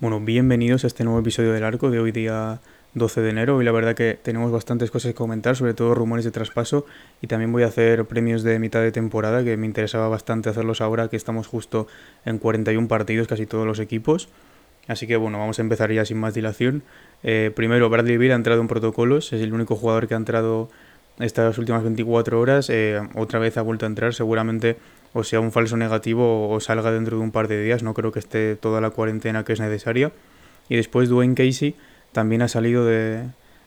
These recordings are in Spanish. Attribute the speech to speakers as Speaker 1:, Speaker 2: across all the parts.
Speaker 1: Bueno, bienvenidos a este nuevo episodio del arco de hoy día 12 de enero y la verdad que tenemos bastantes cosas que comentar, sobre todo rumores de traspaso y también voy a hacer premios de mitad de temporada que me interesaba bastante hacerlos ahora que estamos justo en 41 partidos casi todos los equipos. Así que bueno, vamos a empezar ya sin más dilación. Eh, primero, Bradley Beal ha entrado en protocolos, es el único jugador que ha entrado estas últimas 24 horas. Eh, otra vez ha vuelto a entrar, seguramente o sea un falso negativo o salga dentro de un par de días. No creo que esté toda la cuarentena que es necesaria. Y después Dwayne Casey también ha salido de,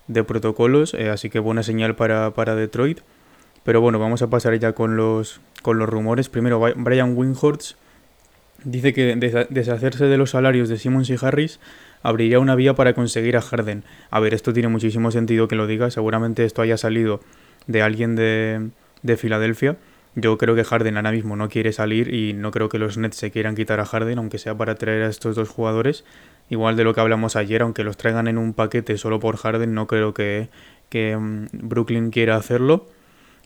Speaker 1: de protocolos, eh, así que buena señal para, para, Detroit. Pero bueno, vamos a pasar ya con los, con los rumores. Primero, Brian Winghorst dice que deshacerse de los salarios de Simmons y Harris abriría una vía para conseguir a Harden. A ver, esto tiene muchísimo sentido que lo diga. Seguramente esto haya salido de alguien de, de Filadelfia. Yo creo que Harden ahora mismo no quiere salir y no creo que los Nets se quieran quitar a Harden, aunque sea para traer a estos dos jugadores. Igual de lo que hablamos ayer, aunque los traigan en un paquete solo por Harden, no creo que, que mm, Brooklyn quiera hacerlo.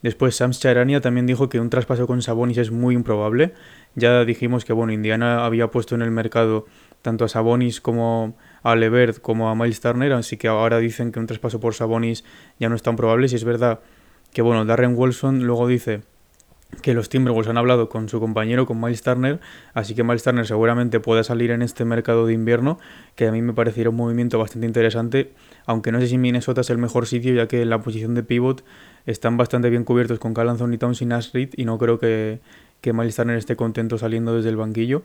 Speaker 1: Después Sam Charania también dijo que un traspaso con Sabonis es muy improbable. Ya dijimos que bueno, Indiana había puesto en el mercado tanto a Sabonis como a Levert como a Miles Turner, así que ahora dicen que un traspaso por Sabonis ya no es tan probable. Si es verdad que bueno, Darren Wilson luego dice que los Timberwolves han hablado con su compañero, con Miles Turner, así que Miles Turner seguramente pueda salir en este mercado de invierno, que a mí me pareciera un movimiento bastante interesante, aunque no sé si Minnesota es el mejor sitio, ya que en la posición de pivot están bastante bien cubiertos con Cal Anthony Towns y Nash y no creo que, que Miles Turner esté contento saliendo desde el banquillo.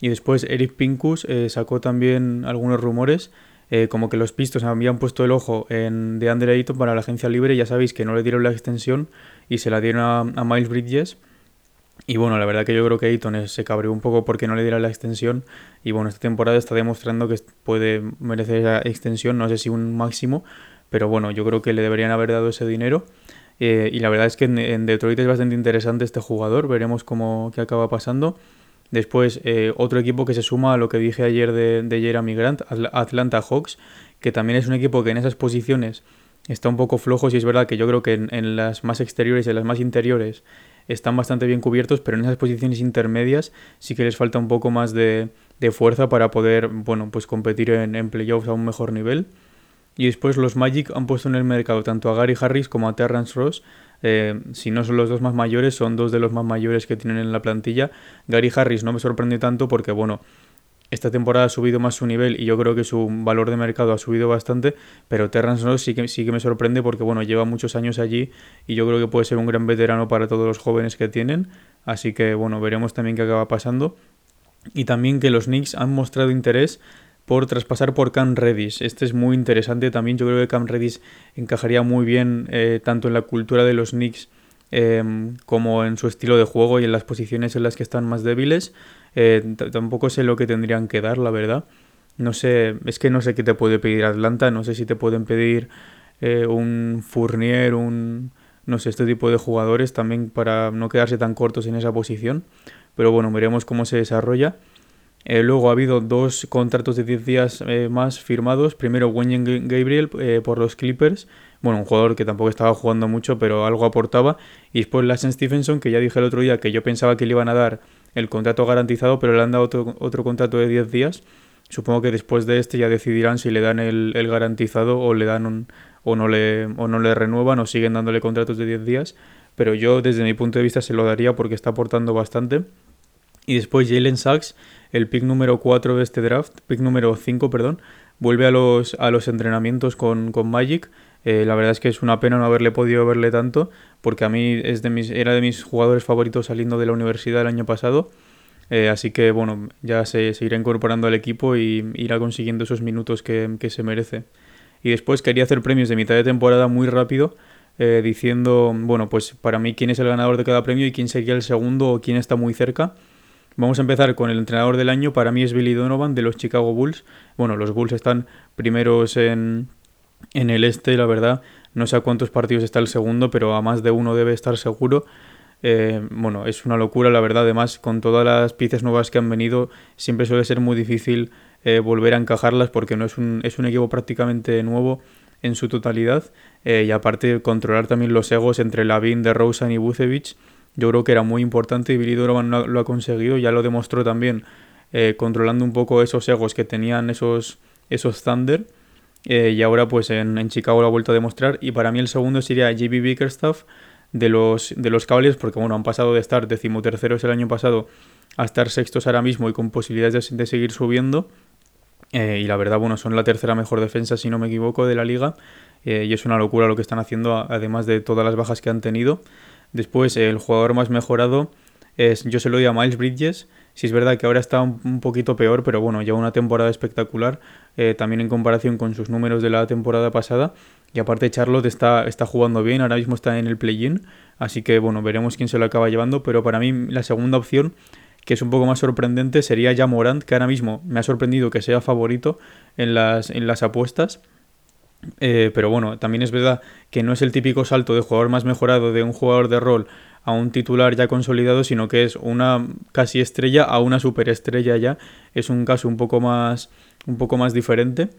Speaker 1: Y después Eric Pincus eh, sacó también algunos rumores eh, como que los pistos habían puesto el ojo en de Andre Ayton para la agencia libre, ya sabéis que no le dieron la extensión y se la dieron a, Miles Bridges. Y bueno, la verdad que yo creo que Ayton se cabreó un poco porque no le diera la extensión. Y bueno, esta temporada está demostrando que puede merecer esa extensión, no sé si un máximo, pero bueno, yo creo que le deberían haber dado ese dinero. Eh, y la verdad es que en, Detroit es bastante interesante este jugador, veremos cómo qué acaba pasando. Después, eh, otro equipo que se suma a lo que dije ayer de, de Jeremy Grant, Atlanta Hawks, que también es un equipo que en esas posiciones está un poco flojo. Y es verdad que yo creo que en, las más exteriores y en las más interiores están bastante bien cubiertos, pero en esas posiciones intermedias sí que les falta un poco más de, fuerza para poder bueno, pues competir en, en playoffs a un mejor nivel. Y después los Magic han puesto en el mercado tanto a Gary Harris como a Terrence Ross eh, si no son los dos más mayores, son dos de los más mayores que tienen en la plantilla. Gary Harris no me sorprende tanto porque, bueno, esta temporada ha subido más su nivel y yo creo que su valor de mercado ha subido bastante, pero Terrence Ross sí que, sí que me sorprende porque, bueno, lleva muchos años allí y yo creo que puede ser un gran veterano para todos los jóvenes que tienen. Así que, bueno, veremos también qué acaba pasando. Y también que los Knicks han mostrado interés por traspasar por Cam Redis. Este es muy interesante también. Yo creo que Cam Redis encajaría muy bien eh, tanto en la cultura de los Knicks em, como en su estilo de juego y en las posiciones en las que están más débiles. Eh, tampoco sé lo que tendrían que dar, la verdad. No sé, es que no sé qué te puede pedir Atlanta. No sé si te pueden pedir eh, un Fournier, un no sé, este tipo de jugadores también para no quedarse tan cortos en esa posición. Pero bueno, veremos cómo se desarrolla. Eh, luego ha habido dos contratos de 10 días eh, más firmados. Primero Wayne Gabriel eh, por los Clippers. Bueno, un jugador que tampoco estaba jugando mucho, pero algo aportaba. Y después Lassen Stephenson, que ya dije el otro día que yo pensaba que le iban a dar el contrato garantizado, pero le han dado otro, otro contrato de 10 días. Supongo que después de este ya decidirán si le dan el, el garantizado o le dan un, o no le o no le renuevan o siguen dándole contratos de 10 días. Pero yo desde mi punto de vista se lo daría porque está aportando bastante. Y después Jalen Sachs, el pick número 4 de este draft, pick número 5, perdón, vuelve a los, a los entrenamientos con, Magic. Eh, la verdad es que es una pena no haberle podido verle tanto, porque a mí es de mis, era de mis jugadores favoritos saliendo de la universidad el año pasado. Eh, así que bueno, ya se, irá incorporando al equipo y irá consiguiendo esos minutos que, se merece. Y después quería hacer premios de mitad de temporada muy rápido, eh, diciendo, bueno, pues para mí quién es el ganador de cada premio y quién sería el segundo o quién está muy cerca. Vamos a empezar con el entrenador del año. Para mí es Billy Donovan de los Chicago Bulls. Bueno, los Bulls están primeros en, en el este, la verdad. No sé a cuántos partidos está el segundo, pero a más de uno debe estar seguro. Eh, bueno, es una locura, la verdad. Además, con todas las piezas nuevas que han venido, siempre suele ser muy difícil eh, volver a encajarlas porque no es un, es un equipo prácticamente nuevo en su totalidad. Eh, y aparte, controlar también los egos entre Lavin, de Rosen y Bucevic, yo creo que era muy importante y Billy Donovan lo, ha conseguido. Ya lo demostró también controlando un poco esos egos que tenían esos, esos Thunder. y ahora, pues en, en, Chicago lo ha vuelto a demostrar. Y para mí, el segundo sería JB Bickerstaff de los, de los Cavaliers, porque bueno, han pasado de estar decimoterceros el año pasado a estar sextos ahora mismo y con posibilidades de, seguir subiendo. Eh, y la verdad, bueno, son la tercera mejor defensa, si no me equivoco, de la liga. Eh, y es una locura lo que están haciendo, además de todas las bajas que han tenido. Después, el jugador más mejorado es, yo se lo doy a Miles Bridges. Si es verdad que ahora está un, poquito peor, pero bueno, lleva una temporada espectacular, eh, también en comparación con sus números de la temporada pasada. Y aparte Charlotte está, está jugando bien, ahora mismo está en el play-in, así que bueno, veremos quién se lo acaba llevando, pero para mí la segunda opción, que es un poco más sorprendente, sería ya Morant, que ahora mismo me ha sorprendido que sea favorito en las, en las apuestas. Eh, pero bueno, también es verdad que no es el típico salto de jugador más mejorado de un jugador de rol a un titular ya consolidado, sino que es una casi estrella a una superestrella ya. Es un caso un poco más, un poco más diferente.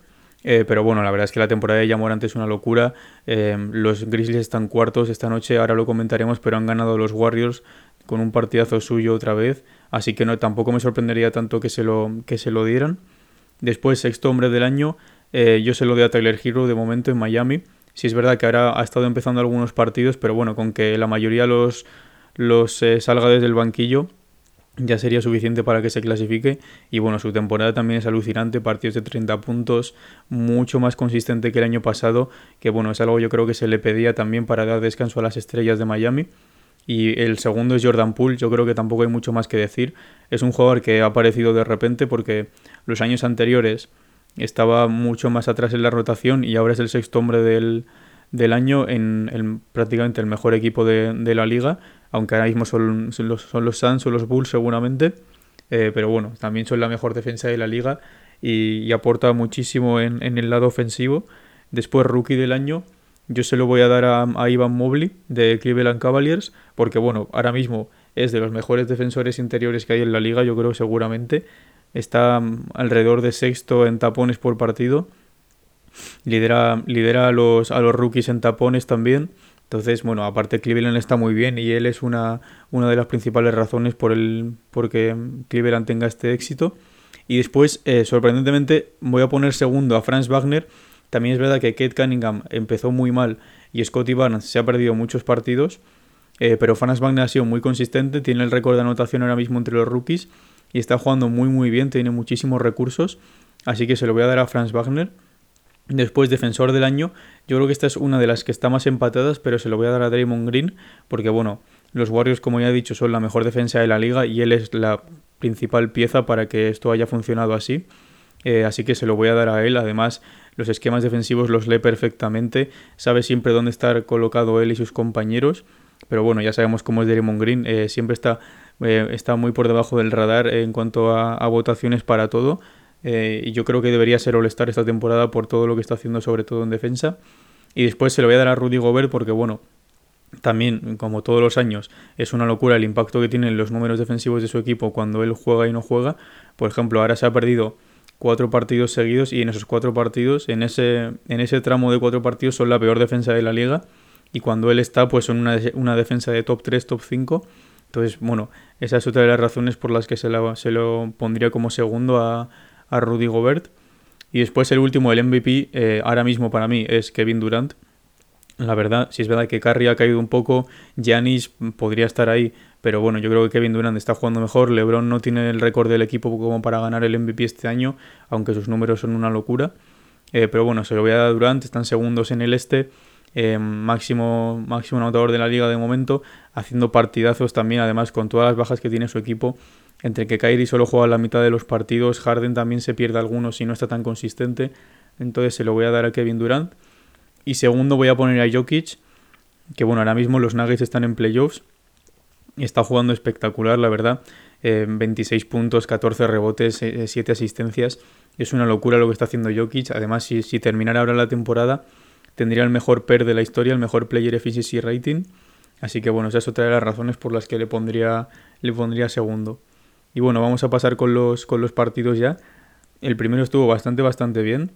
Speaker 1: Eh, pero bueno, la verdad es que la temporada de Yamorant es una locura. Eh, los Grizzlies están cuartos esta noche, ahora lo comentaremos, pero han ganado los Warriors con un partidazo suyo otra vez. Así que no, tampoco me sorprendería tanto que se lo, que se lo dieran. Después, sexto hombre del año, eh, yo se lo doy a Tyler Hero de momento en Miami. Si es verdad que ahora ha estado empezando algunos partidos, pero bueno, con que la mayoría los, los salga desde el banquillo, ya sería suficiente para que se clasifique. Y bueno, su temporada también es alucinante, partidos de 30 puntos, mucho más consistente que el año pasado, que bueno, es algo yo creo que se le pedía también para dar descanso a las estrellas de Miami. Y el segundo es Jordan Poole, yo creo que tampoco hay mucho más que decir. Es un jugador que ha aparecido de repente porque los años anteriores estaba mucho más atrás en la rotación y ahora es el sexto hombre del, del año en, prácticamente el mejor equipo de, de la liga aunque ahora mismo son, los, son los Suns o los Bulls seguramente, eh, pero bueno, también son la mejor defensa de la liga y, aporta muchísimo en, el lado ofensivo. Después, rookie del año, yo se lo voy a dar a, Ivan Mobley de Cleveland Cavaliers, porque bueno, ahora mismo es de los mejores defensores interiores que hay en la liga, yo creo seguramente. Está mm, alrededor de sexto en tapones por partido. Lidera, lidera a, los, a los rookies en tapones también. Entonces, bueno, aparte Cleveland está muy bien y él es una, una de las principales razones por el que Cleveland tenga este éxito. Y después, eh, sorprendentemente, voy a poner segundo a Franz Wagner. También es verdad que Kate Cunningham empezó muy mal y Scotty Barnes se ha perdido muchos partidos. Eh, pero Franz Wagner ha sido muy consistente, tiene el récord de anotación ahora mismo entre los rookies y está jugando muy muy bien, tiene muchísimos recursos. Así que se lo voy a dar a Franz Wagner. Después, defensor del año, yo creo que esta es una de las que está más empatadas, pero se lo voy a dar a Draymond Green, porque bueno, los Warriors, como ya he dicho, son la mejor defensa de la liga y él es la principal pieza para que esto haya funcionado así. Eh, así que se lo voy a dar a él. Además, los esquemas defensivos los lee perfectamente, sabe siempre dónde estar colocado él y sus compañeros. Pero bueno, ya sabemos cómo es Draymond Green, eh, siempre está, eh, está muy por debajo del radar en cuanto a votaciones para todo eh, y yo creo que debería ser All-Star esta temporada por todo lo que está haciendo, sobre todo en defensa. Y después se lo voy a dar a Rudy Gobert porque, bueno, también, como todos los años, es una locura el impacto que tienen los números defensivos de su equipo cuando él juega y no juega. Por ejemplo, ahora se ha perdido cuatro partidos seguidos y en esos cuatro partidos, en ese, en ese tramo de cuatro partidos, son la peor defensa de la liga. Y cuando él está, pues son una, una defensa de top 3, top 5. Entonces, bueno, esa es otra de las razones por las que se, lo pondría como segundo a, a Rudy Gobert. Y después el último, el MVP, eh, ahora mismo para mí es Kevin Durant. La verdad, si es verdad que Curry ha caído un poco, Giannis podría estar ahí, pero bueno, yo creo que Kevin Durant está jugando mejor. LeBron no tiene el récord del equipo como para ganar el MVP este año, aunque sus números son una locura. Eh, pero bueno, se lo voy a dar a Durant, están segundos en el este. Eh, máximo, máximo anotador de la liga de momento, haciendo partidazos también, además con todas las bajas que tiene su equipo, entre que Kyrie solo juega la mitad de los partidos, Harden también se pierde algunos y no está tan consistente. Entonces se lo voy a dar a Kevin Durant. Y segundo voy a poner a Jokic, que bueno, ahora mismo los Nuggets están en playoffs. Está jugando espectacular, la verdad. 26 puntos, 14 rebotes, 7 eh, asistencias. Es una locura lo que está haciendo Jokic. Además, si, si terminara ahora la temporada, tendría el mejor PER de la historia, el mejor Player Efficiency Rating. Así que bueno, esa es otra de las razones por las que le pondría, le pondría segundo. Y bueno, vamos a pasar con los, con los partidos ya. El primero estuvo bastante, bastante bien.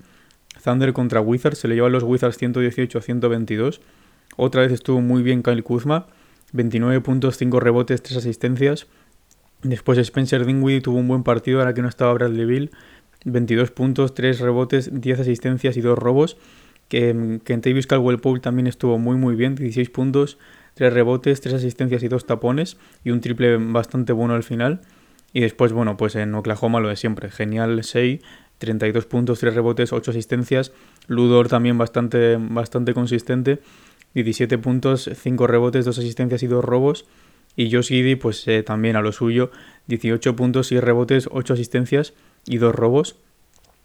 Speaker 1: Thunder contra Wizards, se le llevan los Wizards 118 a 122. Otra vez estuvo muy bien Kyle Kuzma, 29 puntos, 5 rebotes, 3 asistencias. Después Spencer Dinwiddie tuvo un buen partido ahora que no estaba Bradley Bill, 22 puntos, 3 rebotes, 10 asistencias y 2 robos. Que, que en Tavis Caldwell Pool también estuvo muy muy bien, 16 puntos, 3 rebotes, 3 asistencias y 2 tapones y un triple bastante bueno al final. Y después, bueno, pues en Oklahoma lo de siempre, genial 6, 32 puntos, 3 rebotes, 8 asistencias. Ludor también bastante, bastante consistente, 17 puntos, 5 rebotes, 2 asistencias y 2 robos. Y Josh Giddy, pues eh, también a lo suyo, 18 puntos, 6 rebotes, 8 asistencias y 2 robos.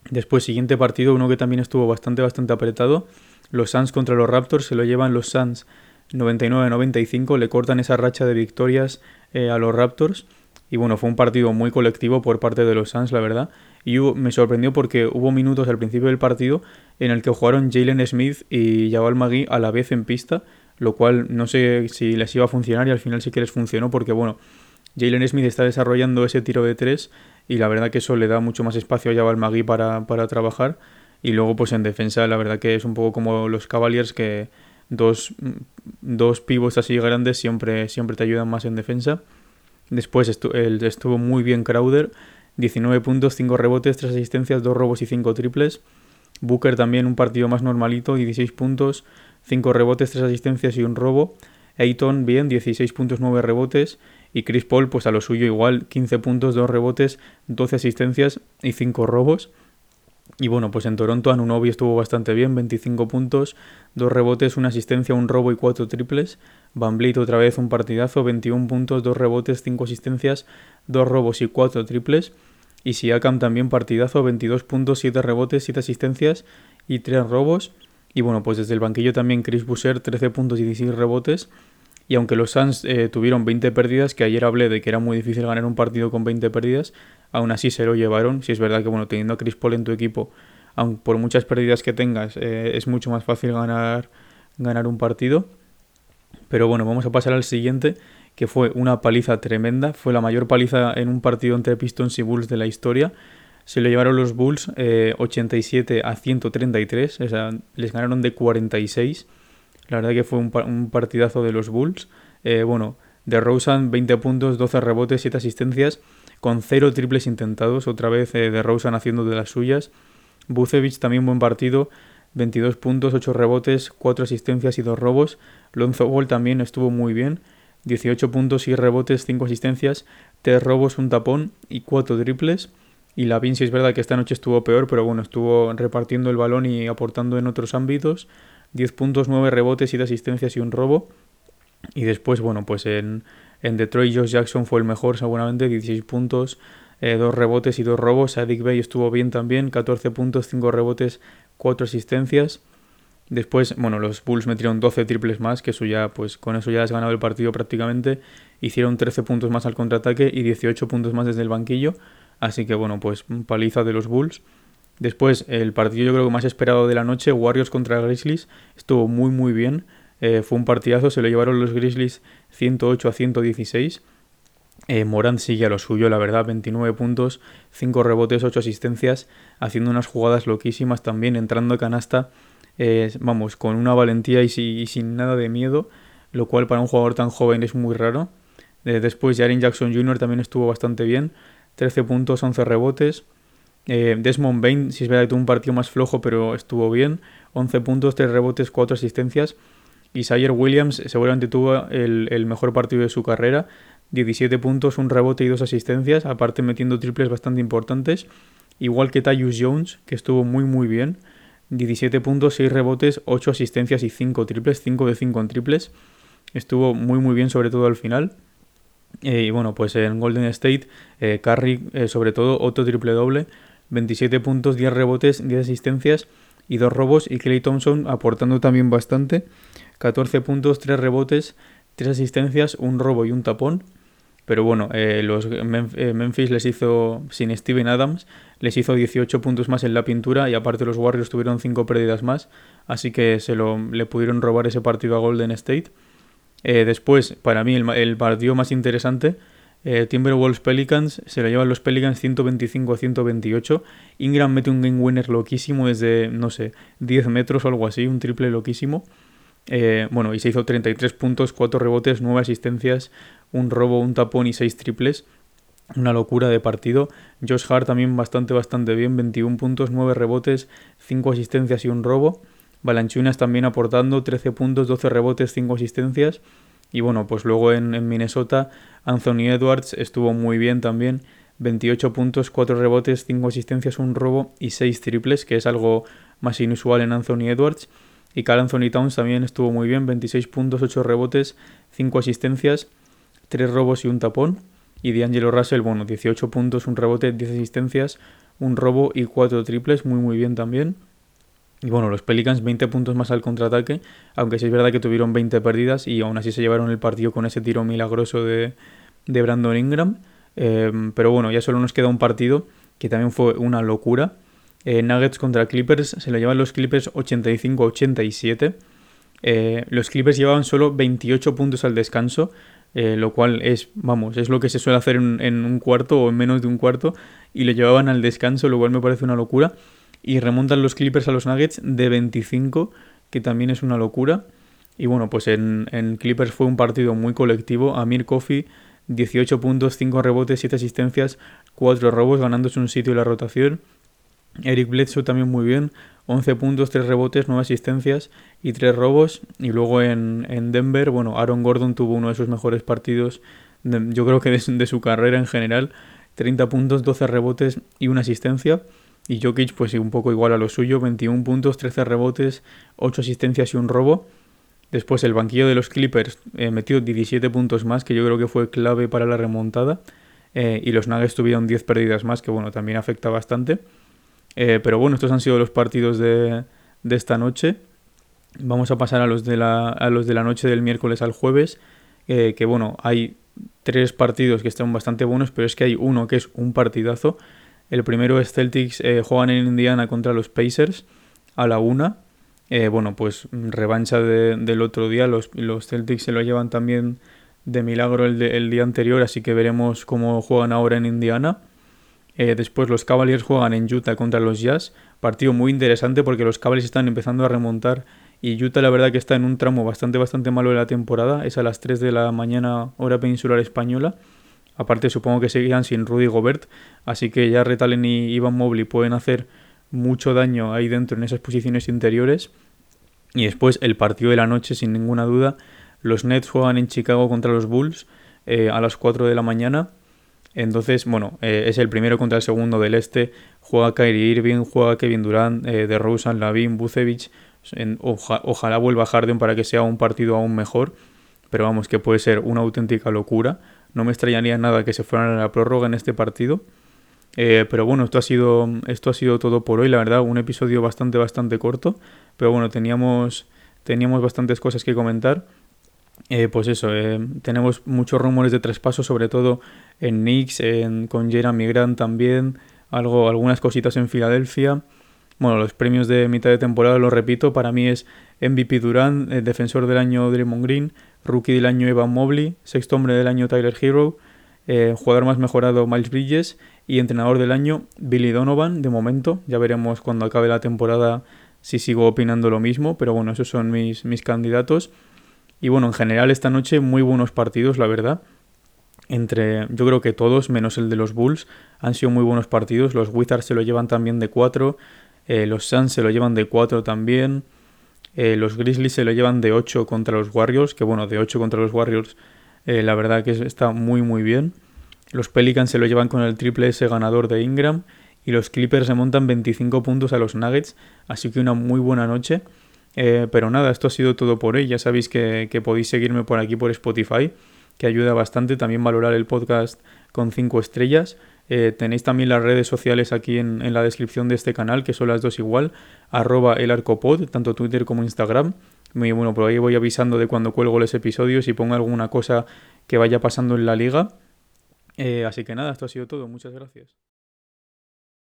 Speaker 1: Después, siguiente partido, uno que también estuvo bastante, bastante apretado. Los Suns contra los Raptors, se lo llevan los Suns 99-95, le cortan esa racha de victorias eh, a los Raptors. Y bueno, fue un partido muy colectivo por parte de los Suns, la verdad. Y me sorprendió porque hubo minutos al principio del partido en el que jugaron Jalen Smith y Jabal Magui a la vez en pista, lo cual no sé si les iba a funcionar y al final sí que les funcionó porque bueno, Jalen Smith está desarrollando ese tiro de tres y la verdad que eso le da mucho más espacio a Jabal Magui para, para trabajar. Y luego pues en defensa la verdad que es un poco como los Cavaliers que dos, dos pivos así grandes siempre, siempre te ayudan más en defensa. Después estuvo muy bien Crowder, 19 puntos, 5 rebotes, 3 asistencias, 2 robos y 5 triples. Booker también un partido más normalito, 16 puntos, 5 rebotes, 3 asistencias y un robo. Ayton bien, 16 puntos, 9 rebotes. Y Chris Paul, pues a lo suyo igual, 15 puntos, 2 rebotes, 12 asistencias y 5 robos. Y bueno, pues en Toronto Anunobi estuvo bastante bien, 25 puntos, 2 rebotes, una asistencia, un robo y 4 triples. Van otra vez un partidazo, 21 puntos, 2 rebotes, 5 asistencias, 2 robos y 4 triples. Y Siakam también partidazo, 22 puntos, 7 rebotes, 7 asistencias y 3 robos. Y bueno, pues desde el banquillo también Chris Busser, 13 puntos y 16 rebotes. Y aunque los Suns eh, tuvieron 20 pérdidas, que ayer hablé de que era muy difícil ganar un partido con 20 pérdidas, aún así se lo llevaron. Si es verdad que, bueno, teniendo a Chris Paul en tu equipo, aun por muchas pérdidas que tengas, eh, es mucho más fácil ganar, ganar un partido. Pero bueno, vamos a pasar al siguiente, que fue una paliza tremenda. Fue la mayor paliza en un partido entre Pistons y Bulls de la historia. Se lo llevaron los Bulls 87 eh, a 133, o sea, les ganaron de 46. La verdad que fue un, partidazo de los Bulls. Eh, bueno, de Rosen 20 puntos, 12 rebotes, 7 asistencias, con 0 triples intentados. Otra vez eh, de Rosen haciendo de las suyas. Bucevic también buen partido, 22 puntos, 8 rebotes, 4 asistencias y 2 robos. Lonzo Ball también estuvo muy bien. 18 puntos y rebotes, 5 asistencias, 3 robos, un tapón y 4 triples. Y la Vinci es verdad que esta noche estuvo peor, pero bueno, estuvo repartiendo el balón y aportando en otros ámbitos. 10 puntos, 9 rebotes, 7 asistencias y un robo. Y después, bueno, pues en, en Detroit Josh Jackson fue el mejor seguramente, 16 puntos, 2 eh, rebotes y 2 robos. Sadik Bay estuvo bien también, 14 puntos, 5 rebotes, 4 asistencias. Después, bueno, los Bulls metieron 12 triples más, que eso ya, pues con eso ya has ganado el partido prácticamente. Hicieron 13 puntos más al contraataque y 18 puntos más desde el banquillo. Así que bueno, pues paliza de los Bulls. Después, el partido yo creo que más esperado de la noche, Warriors contra Grizzlies, estuvo muy muy bien. Eh, fue un partidazo, se lo llevaron los Grizzlies 108 a 116. Eh, Morant sigue a lo suyo, la verdad, 29 puntos, 5 rebotes, 8 asistencias, haciendo unas jugadas loquísimas también, entrando a canasta, eh, vamos, con una valentía y, sin nada de miedo, lo cual para un jugador tan joven es muy raro. después, Jaren Jackson Jr. también estuvo bastante bien, 13 puntos, 11 rebotes. Eh, Desmond Bain, si es verdad que tuvo un partido más flojo, pero estuvo bien. 11 puntos, 3 rebotes, 4 asistencias. Y Sayer Williams seguramente tuvo el, mejor partido de su carrera. 17 puntos, un rebote y dos asistencias, aparte metiendo triples bastante importantes. Igual que Tyus Jones, que estuvo muy muy bien. 17 puntos, 6 rebotes, 8 asistencias y 5 triples, 5 de 5 en triples. Estuvo muy muy bien sobre todo al final. Eh, y bueno, pues en Golden State, eh, Curry sobre todo otro triple doble. 27 puntos, 10 rebotes, 10 asistencias y 2 robos. Y Clay Thompson aportando también bastante. 14 puntos, 3 rebotes, 3 asistencias, un robo y un tapón. Pero bueno, eh, los eh, Memphis les hizo, sin Steven Adams, les hizo 18 puntos más en la pintura y aparte los Warriors tuvieron 5 pérdidas más. Así que se lo, le pudieron robar ese partido a Golden State. después, para mí, el, partido más interesante, Timberwolves Pelicans, se lo llevan los Pelicans 125 a 128. Ingram mete un game winner loquísimo desde, no sé, 10 metros o algo así, un triple loquísimo. bueno, y se hizo 33 puntos, 4 rebotes, 9 asistencias, un robo, un tapón y 6 triples una locura de partido. Josh Hart también bastante, bastante bien, 21 puntos, 9 rebotes, 5 asistencias y un robo. Balanchunas también aportando 13 puntos, 12 rebotes, 5 asistencias. Y bueno, pues luego en, Minnesota Anthony Edwards estuvo muy bien también. 28 puntos, 4 rebotes, 5 asistencias, un robo y 6 triples, que es algo más inusual en Anthony Edwards. Y Carl Anthony Towns también estuvo muy bien, 26 puntos, 8 rebotes, 5 asistencias, 3 robos y un tapón. Y D'Angelo Russell, bueno, 18 puntos, un rebote, 10 asistencias, un robo y 4 triples, muy muy bien también. Y bueno, los Pelicans 20 puntos más al contraataque, aunque sí es verdad que tuvieron 20 pérdidas y aún así se llevaron el partido con ese tiro milagroso de, de Brandon Ingram. Em, pero bueno, ya solo nos queda un partido que también fue una locura. Eh, Nuggets contra Clippers, se lo llevan los Clippers 85-87. Eh, los Clippers llevaban solo 28 puntos al descanso, eh, lo cual es, vamos, es lo que se suele hacer en, un cuarto o en menos de un cuarto, y le llevaban al descanso, lo cual me parece una locura. Y remontan los Clippers a los Nuggets de 25, que también es una locura. Y bueno, pues en, en Clippers fue un partido muy colectivo. Amir Kofi, 18 puntos, 5 rebotes, 7 asistencias, 4 robos, ganándose un sitio en la rotación. Eric Bledsoe también muy bien, 11 puntos, 3 rebotes, 9 asistencias y 3 robos. Y luego en, Denver, bueno, Aaron Gordon tuvo uno de sus mejores partidos, yo creo que de, su carrera en general. 30 puntos, 12 rebotes y una asistencia. Y Jokic, pues un poco igual a lo suyo, 21 puntos, 13 rebotes, 8 asistencias y un robo. Después el banquillo de los Clippers eh, metió 17 puntos más, que yo creo que fue clave para la remontada. Eh, y los Nuggets tuvieron 10 pérdidas más, que bueno, también afecta bastante. Eh, pero bueno, estos han sido los partidos de, de, esta noche. Vamos a pasar a los de la, a los de la noche del miércoles al jueves. Que bueno, hay tres partidos que están bastante buenos, pero es que hay uno que es un partidazo. El primero es Celtics, eh, juegan en Indiana contra los Pacers a la una. bueno, pues revancha del otro día. Los, Celtics se lo llevan también de milagro el, el día anterior, así que veremos cómo juegan ahora en Indiana. Eh, después los Cavaliers juegan en Utah contra los Jazz. Partido muy interesante porque los Cavaliers están empezando a remontar y Utah la verdad que está en un tramo bastante bastante malo de la temporada. Es a las 3 de la mañana hora peninsular española. Aparte supongo que seguían sin Rudy Gobert. Así que ya Retalen y Ivan Mobley pueden hacer mucho daño ahí dentro en esas posiciones interiores. Y después el partido de la noche sin ninguna duda. Los Nets juegan en Chicago contra los Bulls eh, a las 4 de la mañana. Entonces, bueno, eh, es el primero contra el segundo del este. Juega Kyrie Irving, juega Kevin Durant, eh, de Rosen, Lavin, Bucevic. ojalá vuelva Harden para que sea un partido aún mejor. Pero vamos, que puede ser una auténtica locura. No me extrañaría nada que se fueran a la prórroga en este partido. Eh, pero bueno, esto ha, sido, esto ha sido todo por hoy, la verdad. Un episodio bastante, bastante corto. Pero bueno, teníamos, teníamos bastantes cosas que comentar. Eh, pues eso, eh, tenemos muchos rumores de traspaso, sobre todo en Knicks, en, con Jeremy Grant también, algo, algunas cositas en Filadelfia. Bueno, los premios de mitad de temporada, lo repito, para mí es MVP Durant, eh, defensor del año Draymond Green, rookie del año Evan Mobley, sexto hombre del año Tyler Hero, jugador más mejorado Miles Bridges y entrenador del año Billy Donovan, de momento. Ya veremos cuando acabe la temporada si sigo opinando lo mismo, pero bueno, esos son mis, mis candidatos. Y bueno, en general esta noche muy buenos partidos, la verdad. Entre, yo creo que todos, menos el de los Bulls, han sido muy buenos partidos. Los Wizards se lo llevan también de 4. Eh, los Suns se lo llevan de 4 también. Eh, los Grizzlies se lo llevan de 8 contra los Warriors. Que bueno, de 8 contra los Warriors, eh, la verdad que está muy muy bien. Los Pelicans se lo llevan con el triple S ganador de Ingram. Y los Clippers remontan 25 puntos a los Nuggets. Así que una muy buena noche. Eh, pero nada, esto ha sido todo por hoy. Ya sabéis que, podéis seguirme por aquí por Spotify, que ayuda bastante. También valorar el podcast con 5 estrellas. Eh, tenéis también las redes sociales aquí en, la descripción de este canal, que son las dos igual, arroba el arcopod, tanto Twitter como Instagram. Muy bueno, por ahí voy avisando de cuando cuelgo los episodios y pongo alguna cosa que vaya pasando en la liga. Eh, así que nada, esto ha sido todo. Muchas gracias.